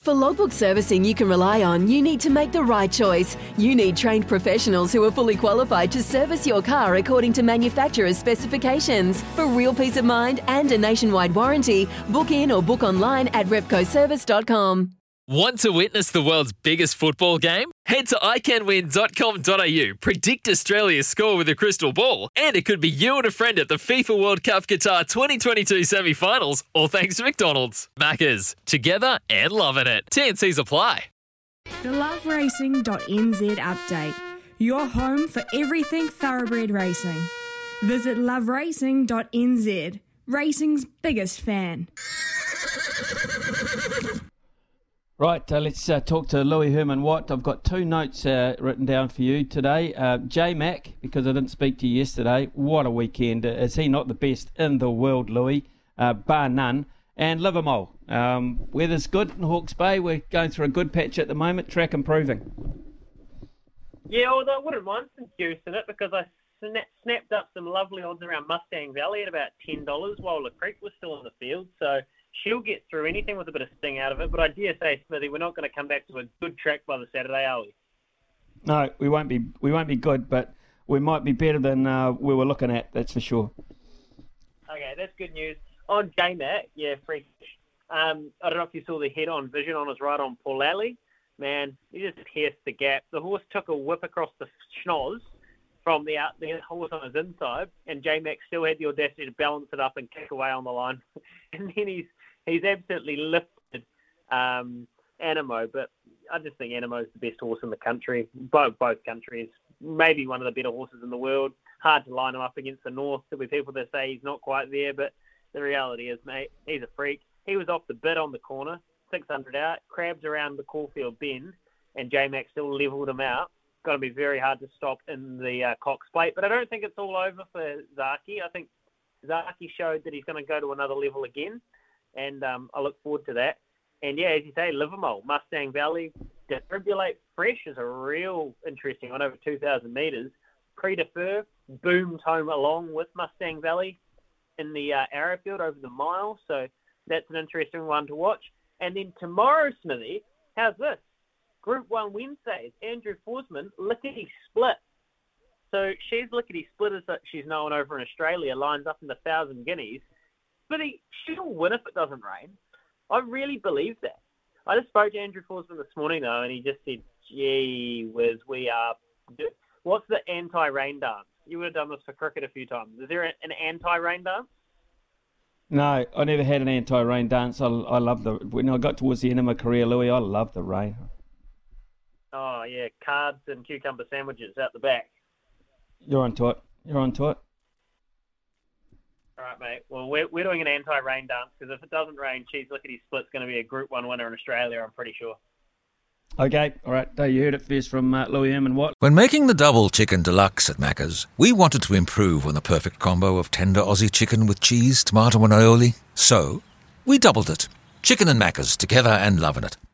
For logbook servicing you can rely on, you need to make the right choice. You need trained professionals who are fully qualified to service your car according to manufacturer's specifications. For real peace of mind and a nationwide warranty, book in or book online at repcoservice.com. Want to witness the world's biggest football game? Head to iCanWin.com.au, predict Australia's score with a crystal ball, and it could be you and a friend at the FIFA World Cup Qatar 2022 semi finals, all thanks to McDonald's. Maccas, together and loving it. TNC's apply. The loveracing.nz update. Your home for everything thoroughbred racing. Visit loveracing.nz, racing's biggest fan. Right, uh, let's uh, talk to Louis Herman Watt. I've got two notes uh, written down for you today. Uh, J Mac, because I didn't speak to you yesterday. What a weekend! Uh, is he not the best in the world, Louis? Uh, bar none. And Livermore. Um, weather's good in Hawke's Bay. We're going through a good patch at the moment. Track improving. Yeah, although I wouldn't mind some juice in it because I sna- snapped up some lovely odds around Mustang Valley at about ten dollars while the creek was still in the field. So she'll get through anything with a bit of sting out of it. But I dare say, Smithy, we're not going to come back to a good track by the Saturday, are we? No, we won't be. We won't be good, but we might be better than uh, we were looking at. That's for sure. Okay, that's good news. On J-Mac, yeah, freak. Um, I don't know if you saw the head-on vision on his right on Paul Alley. Man, he just pierced the gap. The horse took a whip across the schnoz from the out, the horse on his inside, and J-Mac still had the audacity to balance it up and kick away on the line. and then he's he's absolutely lifted um, Anamoe, but I just think Anamoe's the best horse in the country, both both countries. Maybe one of the better horses in the world. Hard to line him up against the North. There'll be people that say he's not quite there, but the reality is, mate, he's a freak. He was off the bit on the corner, 600 out, crabs around the Caulfield bend, and J Mac still levelled him out. Going to be very hard to stop in the uh, Cox Plate, but I don't think it's all over for Zaaki. I think Zaaki showed that he's going to go to another level again, and um, I look forward to that. And yeah, as you say, Livermore, Mustang Valley, Defibrillate Fresh is a real interesting one over 2,000 metres. Pre-defer boomed home along with Mustang Valley in the uh, Arrowfield over the mile, so that's an interesting one to watch. And then tomorrow, Smithy, how's this? Group 1 Wednesdays, Andrew Forsman, Lickety Split. So she's Lickety Split, as she's known over in Australia, lines up in the Thousand Guineas. But he, she'll win if it doesn't rain. I really believe that. I just spoke to Andrew Forsman this morning, though, and he just said, gee whiz, we are... What's the anti-rain dance? You would have done this for cricket a few times. Is there an anti-rain dance? No, I never had an anti-rain dance. I, I love the when I got towards the end of my career, Louis. I love the rain. Oh yeah, cards and cucumber sandwiches out the back. You're on to it. You're on to it. All right, mate. Well, we're, we're doing an anti-rain dance because if it doesn't rain, Cheese Lickety Split's going to be a Group One winner in Australia. I'm pretty sure. Okay, all right. So you heard it first from uh, Louis Herman Watt. When making the double chicken deluxe at Macca's, we wanted to improve on the perfect combo of tender Aussie chicken with cheese, tomato, and aioli. So we doubled it. Chicken and Macca's together and loving it.